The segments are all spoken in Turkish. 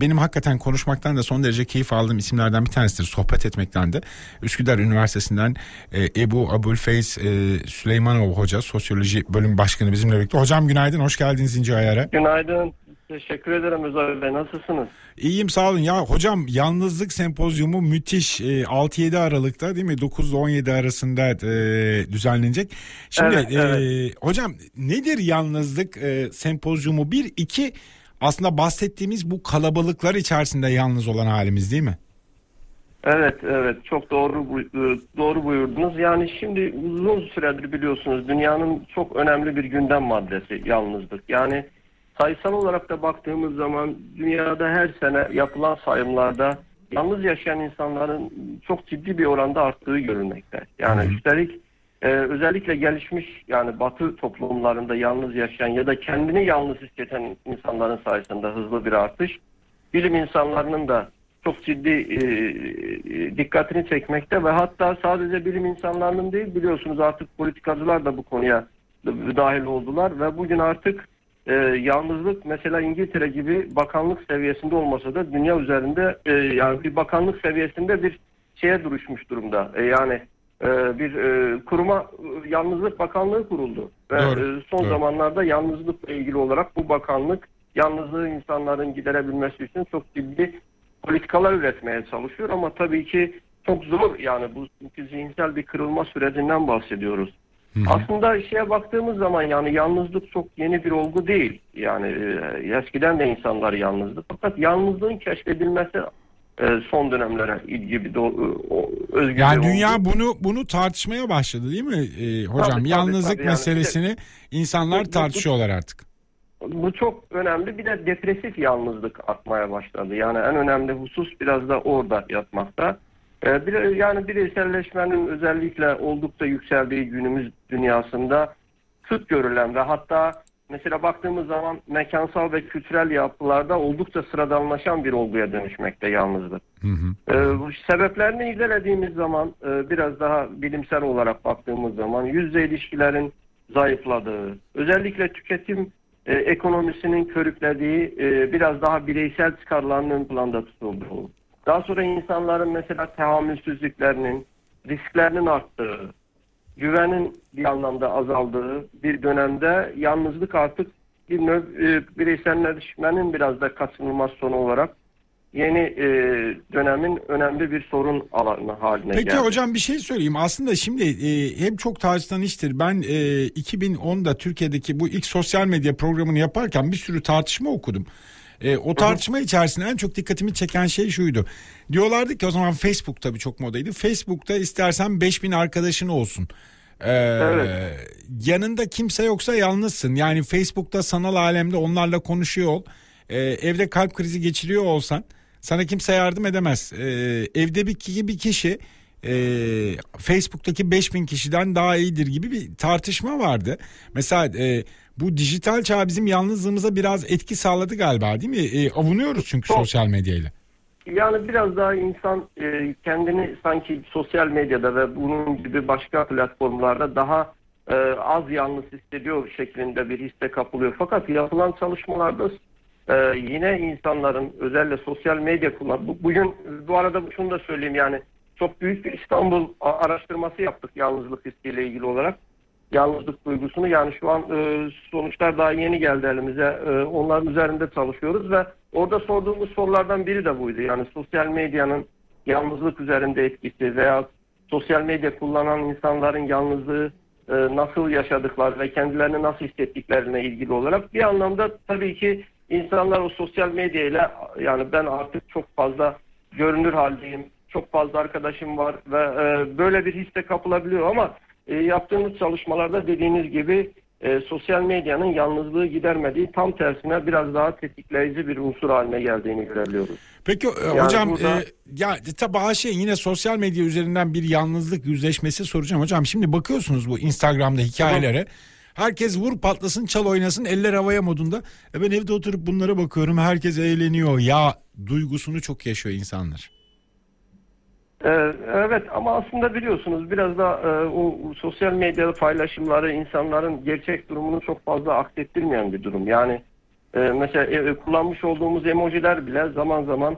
benim hakikaten konuşmaktan da son derece keyif aldığım isimlerden bir tanesidir. Sohbet etmekten de. Üsküdar Üniversitesi'nden e, Ebu Abulfeyz e, Süleymanov Hoca, Sosyoloji Bölüm Başkanı bizimle birlikte. Hocam günaydın, hoş geldiniz İnci Ayar'a. Günaydın. Teşekkür ederim Özel Bey. Nasılsınız? İyiyim sağ olun. Ya hocam yalnızlık sempozyumu müthiş. E, 6-7 Aralık'ta değil mi? 9 17 arasında e, düzenlenecek. Şimdi Evet, e, evet. hocam nedir yalnızlık e, sempozyumu? Bir, iki aslında bahsettiğimiz bu kalabalıklar içerisinde yalnız olan halimiz değil mi? Evet, evet. Çok doğru e, doğru buyurdunuz. Yani şimdi uzun süredir biliyorsunuz dünyanın çok önemli bir gündem maddesi yalnızlık. Yani sayısal olarak da baktığımız zaman dünyada her sene yapılan sayımlarda yalnız yaşayan insanların çok ciddi bir oranda arttığı görülmekte. Yani hı. üstelik e, özellikle gelişmiş yani batı toplumlarında yalnız yaşayan ya da kendini yalnız hisseden insanların sayısında hızlı bir artış. Bilim insanlarının da çok ciddi e, e, dikkatini çekmekte ve hatta sadece bilim insanlarının değil biliyorsunuz artık politikacılar da bu konuya da- dahil oldular ve bugün artık e, yalnızlık mesela İngiltere gibi bakanlık seviyesinde olmasa da dünya üzerinde e, yani bir bakanlık seviyesinde bir şeye duruşmuş durumda. E, yani bir e, kuruma e, yalnızlık bakanlığı kuruldu ve Doğru, e, son doğru. zamanlarda yalnızlıkla ilgili olarak bu bakanlık yalnızlığı insanların giderebilmesi için çok ciddi politikalar üretmeye çalışıyor ama tabii ki çok zor yani bu çünkü zihinsel bir kırılma sürecinden bahsediyoruz. Hı hı. Aslında şeye baktığımız zaman yani yalnızlık çok yeni bir olgu değil. Yani eskiden de insanlar yalnızdı. Fakat yalnızlığın keşfedilmesi son dönemlere ilgi bir do- o- özgü Yani dünya olgu. bunu bunu tartışmaya başladı değil mi e, hocam? Tabii, Yalnızlık tabii. Yani meselesini insanlar Bu- bu- tartışıyorlar artık. Bu çok önemli. Bir de depresif yalnızlık artmaya başladı. Yani en önemli husus biraz da orada yatmakta. Ee, bir, yani bireyselleşmenin özellikle oldukça yükseldiği günümüz dünyasında sık görülen ve hatta mesela baktığımız zaman mekansal ve kültürel yapılarda oldukça sıradanlaşan bir olguya dönüşmekte yalnızlık. Hı hı. Ee, bu sebeplerini irdelediğimiz zaman e, biraz daha bilimsel olarak baktığımız zaman yüzde ilişkilerin zayıfladığı, özellikle tüketim e, ekonomisinin körüklediği e, biraz daha bireysel çıkarların ön planda tutulduğu, daha sonra insanların mesela tahammülsüzlüklerinin, risklerinin arttığı, güvenin bir anlamda azaldığı bir dönemde yalnızlık artık bir növ, e, bireyselleşmenin biraz da kaçınılmaz sonu olarak yeni e, dönemin önemli bir sorun alanı haline Peki geldi. hocam bir şey söyleyeyim. Aslında şimdi e, hem çok tartışılan iştir. Ben e, 2010'da Türkiye'deki bu ilk sosyal medya programını yaparken bir sürü tartışma okudum. E, o tartışma içerisinde en çok dikkatimi çeken şey şuydu. Diyorlardı ki o zaman Facebook tabii çok modaydı. Facebook'ta istersen 5000 arkadaşın olsun. Ee, Evet. Yanında kimse yoksa yalnızsın. Yani Facebook'ta sanal alemde onlarla konuşuyor ol. Ee, evde kalp krizi geçiriyor olsan sana kimse yardım edemez. Ee, evde bir, bir kişi e, Facebook'taki 5000 kişiden daha iyidir gibi bir tartışma vardı. Mesela e, bu dijital çağ bizim yalnızlığımıza biraz etki sağladı galiba değil mi? E, avunuyoruz çünkü Çok. sosyal medyayla. Yani biraz daha insan e, kendini sanki sosyal medyada ve bunun gibi başka platformlarda daha e, az yalnız hissediyor şeklinde bir hisse kapılıyor. Fakat yapılan çalışmalarda e, yine insanların özellikle sosyal medya kullan. Bu, bugün bu arada şunu da söyleyeyim yani çok büyük bir İstanbul araştırması yaptık yalnızlık hissiyle ilgili olarak. Yalnızlık duygusunu yani şu an e, sonuçlar daha yeni geldi elimize. E, onların üzerinde çalışıyoruz ve orada sorduğumuz sorulardan biri de buydu. Yani sosyal medyanın yalnızlık üzerinde etkisi veya sosyal medya kullanan insanların yalnızlığı e, nasıl yaşadıkları ve kendilerini nasıl hissettiklerine ilgili olarak bir anlamda tabii ki insanlar o sosyal medyayla yani ben artık çok fazla görünür haldeyim, çok fazla arkadaşım var ve e, böyle bir hisse kapılabiliyor ama e, yaptığımız çalışmalarda dediğiniz gibi e, sosyal medyanın yalnızlığı gidermediği tam tersine biraz daha tetikleyici bir unsur haline geldiğini görebiliyoruz. Peki e, Yani hocam burada- e, ya tabii şey yine sosyal medya üzerinden bir yalnızlık yüzleşmesi soracağım hocam. Şimdi bakıyorsunuz bu Instagram'da hikayelere. Herkes vur patlasın çal oynasın eller havaya modunda. E ben evde oturup bunlara bakıyorum herkes eğleniyor. Ya duygusunu çok yaşıyor insanlar. Ee, Evet ama aslında biliyorsunuz biraz da e, o sosyal medya paylaşımları insanların gerçek durumunu çok fazla aksettirmeyen bir durum. Yani e, mesela e, kullanmış olduğumuz emojiler bile zaman zaman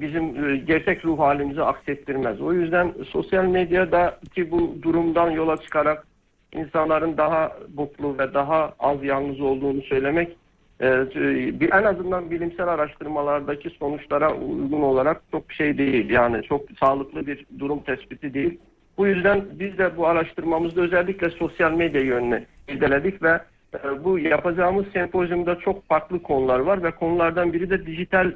bizim gerçek ruh halimizi aksettirmez. O yüzden sosyal medyadaki bu durumdan yola çıkarak insanların daha mutlu ve daha az yalnız olduğunu söylemek en azından bilimsel araştırmalardaki sonuçlara uygun olarak çok şey değil. Yani çok sağlıklı bir durum tespiti değil. Bu yüzden biz de bu araştırmamızda özellikle sosyal medya yönünü irdeledik ve e, bu yapacağımız sempozyumda çok farklı konular var ve konulardan biri de dijital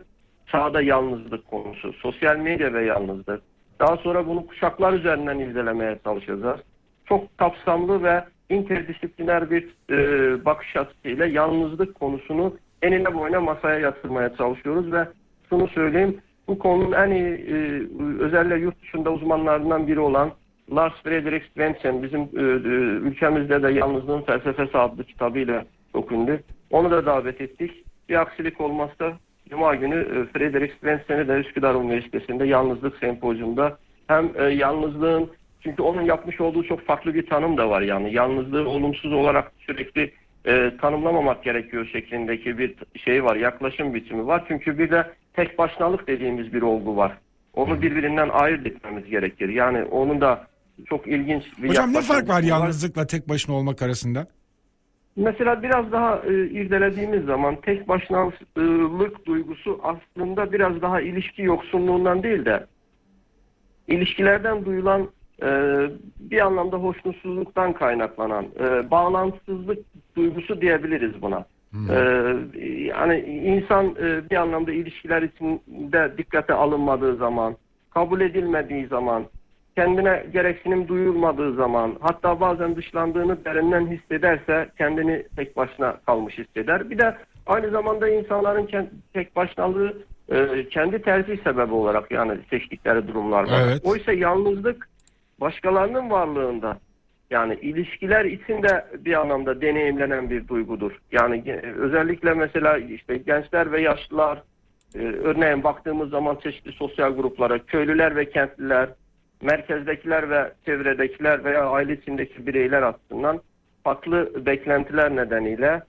çağda yalnızlık konusu. Sosyal medya ve yalnızlık. Daha sonra bunu kuşaklar üzerinden izlemeye çalışacağız. Çok kapsamlı ve interdisipliner bir e, bakış açısıyla yalnızlık konusunu enine boyuna masaya yatırmaya çalışıyoruz ve şunu söyleyeyim bu konunun en iyi e, özellikle yurt dışında uzmanlarından biri olan Lars Fredrik Svensson bizim e, e, ülkemizde de Yalnızlığın Felsefesi adlı kitabıyla ünlü. Onu da davet ettik. Bir aksilik olmazsa Cuma günü e, Fredrik Svensson'ı da Üsküdar Üniversitesi'nde Yalnızlık Sempozyum'da hem e, yalnızlığın çünkü onun yapmış olduğu çok farklı bir tanım da var yani. Yalnızlığı olumsuz olarak sürekli e, tanımlamamak gerekiyor şeklindeki bir şey var. Yaklaşım biçimi var. Çünkü bir de tek başınalık dediğimiz bir olgu var. Onu birbirinden ayırt etmemiz gerekir. Yani onun da çok ilginç bir Hocam ne fark var yalnızlıkla tek başına olmak arasında? Mesela biraz daha e, irdelediğimiz zaman tek başınalık duygusu aslında biraz daha ilişki yoksunluğundan değil de ilişkilerden duyulan bir anlamda hoşnutsuzluktan kaynaklanan e, bağlantısızlık duygusu diyebiliriz buna. E, yani insan e, bir anlamda ilişkiler içinde dikkate alınmadığı zaman, kabul edilmediği zaman, kendine gereksinim duyulmadığı zaman, hatta bazen dışlandığını derinden hissederse kendini tek başına kalmış hisseder. Bir de aynı zamanda insanların tek başınalığı e, kendi tercih sebebi olarak yani seçtikleri durumlar var. Evet. Oysa yalnızlık başkalarının varlığında yani ilişkiler içinde bir anlamda deneyimlenen bir duygudur. Yani ge- özellikle mesela işte gençler ve yaşlılar e, örneğin baktığımız zaman çeşitli sosyal gruplara köylüler ve kentliler merkezdekiler ve çevredekiler veya aile içindeki bireyler açısından farklı beklentiler nedeniyle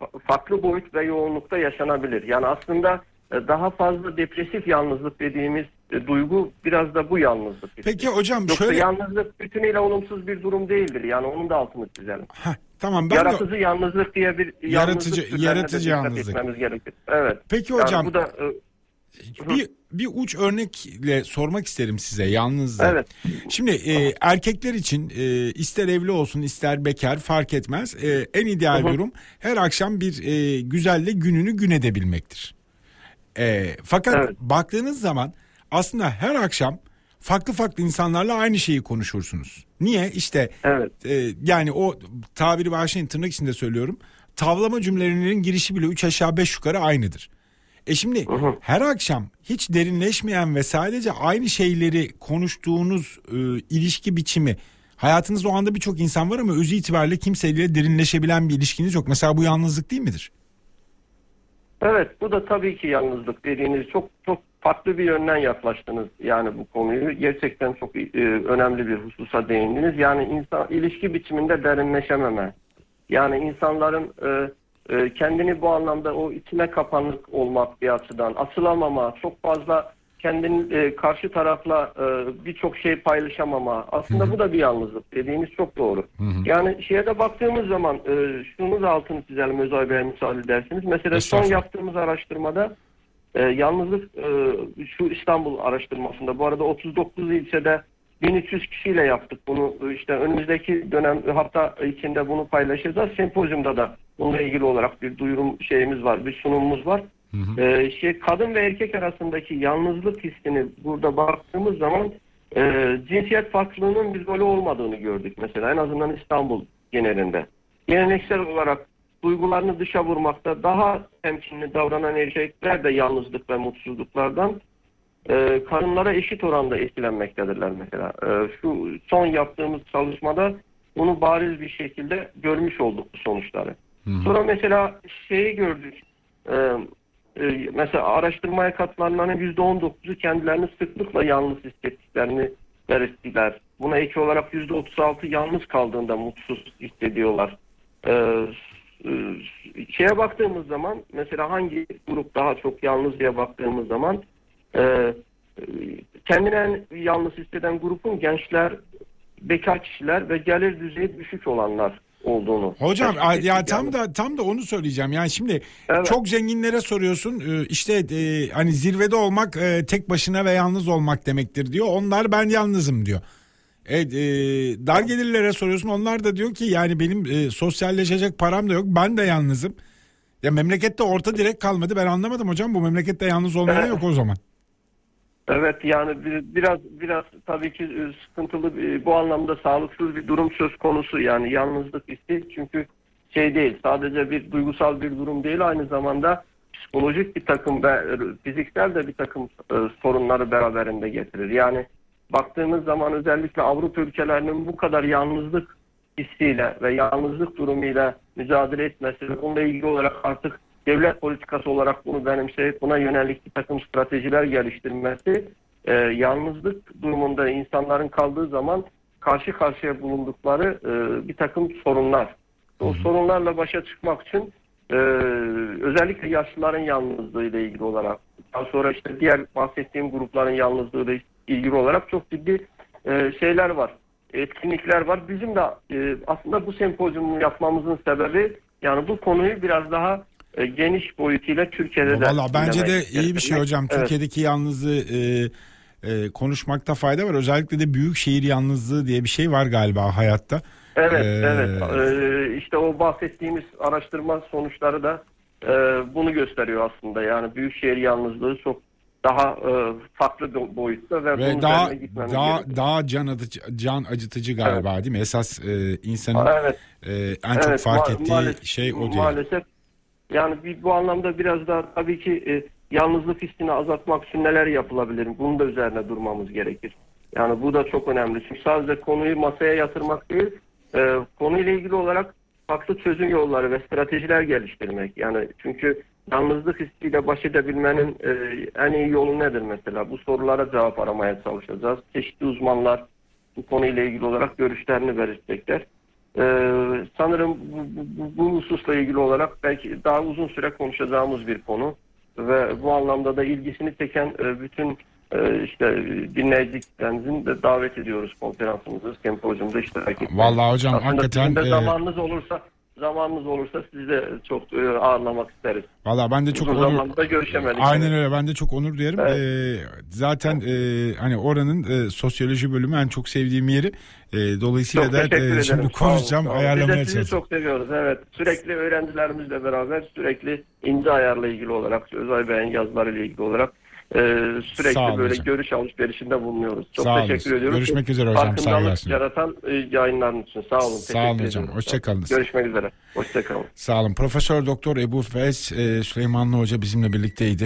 fa- farklı boyut ve yoğunlukta yaşanabilir. Yani aslında e, daha fazla depresif yalnızlık dediğimiz e, duygu biraz da bu yalnızlık. Peki hocam Yoksa şöyle yalnızlık bütünüyle olumsuz bir durum değildir. Yani onun da altını çizelim. Heh, tamam ben de yaratıcı yalnızlık diye bir Yaratıcı- yalnızlık de yaratıcı yalnızlık. etmemiz gerekir. Evet. Peki Yani hocam bu da e, bir bir uç örnekle sormak isterim size yalnızlığı. evet. Şimdi e, erkekler için e, ister evli olsun ister bekar fark etmez. E, en ideal Hı hı. durum her akşam bir e, güzelle gününü gün edebilmektir. E, fakat Evet. baktığınız zaman aslında her akşam farklı farklı insanlarla aynı şeyi konuşursunuz. Niye? İşte Evet. e, yani o tabiri bağışlayın tırnak içinde söylüyorum. Tavlama cümlelerinin girişi bile üç aşağı beş yukarı aynıdır. E şimdi hı. her akşam hiç derinleşmeyen ve sadece aynı şeyleri konuştuğunuz e, ilişki biçimi hayatınızda o anda birçok insan var ama özü itibariyle kimseyle derinleşebilen bir ilişkiniz yok. Mesela bu yalnızlık değil midir? Evet bu da tabii ki yalnızlık dediğiniz çok çok farklı bir yönden yaklaştınız yani bu konuyu. Gerçekten çok e, önemli bir hususa değindiniz. Yani insan ilişki biçiminde derinleşememe. Yani insanların e, e, kendini bu anlamda o içine kapanık olmak bir açıdan asılamama, çok fazla kendini e, karşı tarafla e, birçok şey paylaşamama. Aslında bu da bir yalnızlık dediğiniz çok doğru. Yani şeye de baktığımız zaman e, şunu da altını çizelim Özay Bey müsaade edersiniz. Mesela son yaptığımız araştırmada e, yalnızlık e, şu İstanbul araştırmasında bu arada 39 ilçede 1300 kişiyle yaptık bunu işte önümüzdeki dönem hafta içinde bunu paylaşacağız. Sempozyumda da bununla ilgili olarak bir duyurum şeyimiz var, bir sunumumuz var. E, şey kadın ve erkek arasındaki yalnızlık hissini burada baktığımız zaman e, cinsiyet farklılığının bir rolü olmadığını gördük mesela en azından İstanbul genelinde. Geleneksel olarak duygularını dışa vurmakta daha temkinli davranan erkekler de yalnızlık ve mutsuzluklardan e, kadınlara eşit oranda etkilenmektedirler mesela. E, şu son yaptığımız çalışmada bunu bariz bir şekilde görmüş olduk bu sonuçları. Sonra mesela şeyi gördük. E, e, mesela araştırmaya katılanların %19'u kendilerini sıklıkla yalnız hissettiklerini belirttiler. Buna ek olarak %36 yalnız kaldığında mutsuz hissediyorlar. E, şeye baktığımız zaman mesela hangi grup daha çok yalnız diye baktığımız zaman e, e, kendini en yalnız hisseden grubun gençler, bekar kişiler ve gelir düzeyi düşük olanlar olduğunu. Hocam ya tam da tam da onu söyleyeceğim. Yani şimdi Evet. çok zenginlere soruyorsun e, işte e, hani zirvede olmak e, tek başına ve yalnız olmak demektir diyor. Onlar ben yalnızım diyor. Evet, e, dar gelirlere soruyorsun onlar da diyor ki yani benim e, sosyalleşecek param da yok ben de yalnızım. Ya memlekette orta direk kalmadı ben anlamadım hocam bu memlekette yalnız olmaya Evet. yok o zaman. Evet yani bir- biraz biraz tabii ki e, sıkıntılı bir- bu anlamda sağlıksız bir durum söz konusu yani yalnızlık hissi çünkü şey değil sadece bir duygusal bir durum değil aynı zamanda psikolojik bir takım ve fiziksel de bir takım e, sorunları beraberinde getirir. Yani baktığımız zaman özellikle Avrupa ülkelerinin bu kadar yalnızlık hissiyle ve yalnızlık durumuyla mücadele etmesi ve bununla ilgili olarak artık devlet politikası olarak bunu benimseyip buna yönelik bir takım stratejiler geliştirmesi e, yalnızlık durumunda insanların kaldığı zaman karşı karşıya bulundukları e, bir takım sorunlar. O sorunlarla başa çıkmak için e, özellikle yaşlıların yalnızlığı ile ilgili olarak daha sonra işte diğer bahsettiğim grupların yalnızlığı ile ilgili olarak çok ciddi e, şeyler var. Etkinlikler var. Bizim de e, aslında bu sempozyumu yapmamızın sebebi yani bu konuyu biraz daha e, geniş boyutuyla Türkiye'de de Valla bence de iyi bir şey hocam. Evet. Türkiye'deki yalnızlığı e, e, konuşmakta fayda var. Özellikle de büyük şehir yalnızlığı diye bir şey var galiba hayatta. Evet, Ee, evet. Ee, işte o bahsettiğimiz araştırma sonuçları da e, bunu gösteriyor aslında. Yani büyükşehir yalnızlığı çok daha e, farklı boyutta ve, Ve daha daha gerekiyor. daha can acıtıcı, can acıtıcı galiba değil mi? Esas e, insanın Evet, e, en çok evet. fark Ma- ettiği maalesef- şey o değil. Maalesef yani bir, bu anlamda biraz daha tabii ki e, yalnızlık hissini azaltmak için neler yapılabilir? Bunun da üzerine durmamız gerekir. Yani bu da çok önemli. Çünkü sadece konuyu masaya yatırmak değil, e, konuyla ilgili olarak farklı çözüm yolları ve stratejiler geliştirmek. Yani çünkü yalnızlık hissiyle baş edebilmenin e, en iyi yolu nedir mesela? Bu sorulara cevap aramaya çalışacağız. Çeşitli uzmanlar bu konuyla ilgili olarak görüşlerini belirtecekler. Ee, sanırım bu, bu, bu hususla ilgili olarak belki daha uzun süre konuşacağımız bir konu ve bu anlamda da ilgisini çeken e, bütün e, işte dinleyicilerimizin de davet ediyoruz konferansımızı, sempozyumda iştirak etmeye. Vallahi hocam Aslında hakikaten de e, zamanınız olursa zamanınız olursa sizi de çok e, ağırlamak isteriz. Valla ben de çok Uzun onur zamanda görüşemedik. Aynen öyle ben de çok onur duyarım. Evet. Ee, zaten e, hani oranın e, sosyoloji bölümü en çok sevdiğim yeri. E, dolayısıyla Çok da e, ederim. şimdi konuşacağım olun. ayarlamaya Biz de sizi çalışacağım. çok seviyoruz. Evet. Sürekli öğrencilerimizle beraber sürekli ince ayarla ilgili olarak, Özay Bey'in yazılarıyla ilgili olarak e, Sağ sürekli olun böyle hocam. görüş alışverişinde bulunuyoruz. Çok Sağ olun. teşekkür ediyoruz. Görüşmek üzere hocam, saygılar sunuyorum. yaratan e, yayınların için. Sağ olun. Sağ olun teşekkür hocam, ediyorum. hoşça kalınız. Görüşmek üzere. Hoşçakalın. Sağ olün. Profesör Doktor Ebu Fez e, Süleymanlı Hoca bizimle birlikteydi.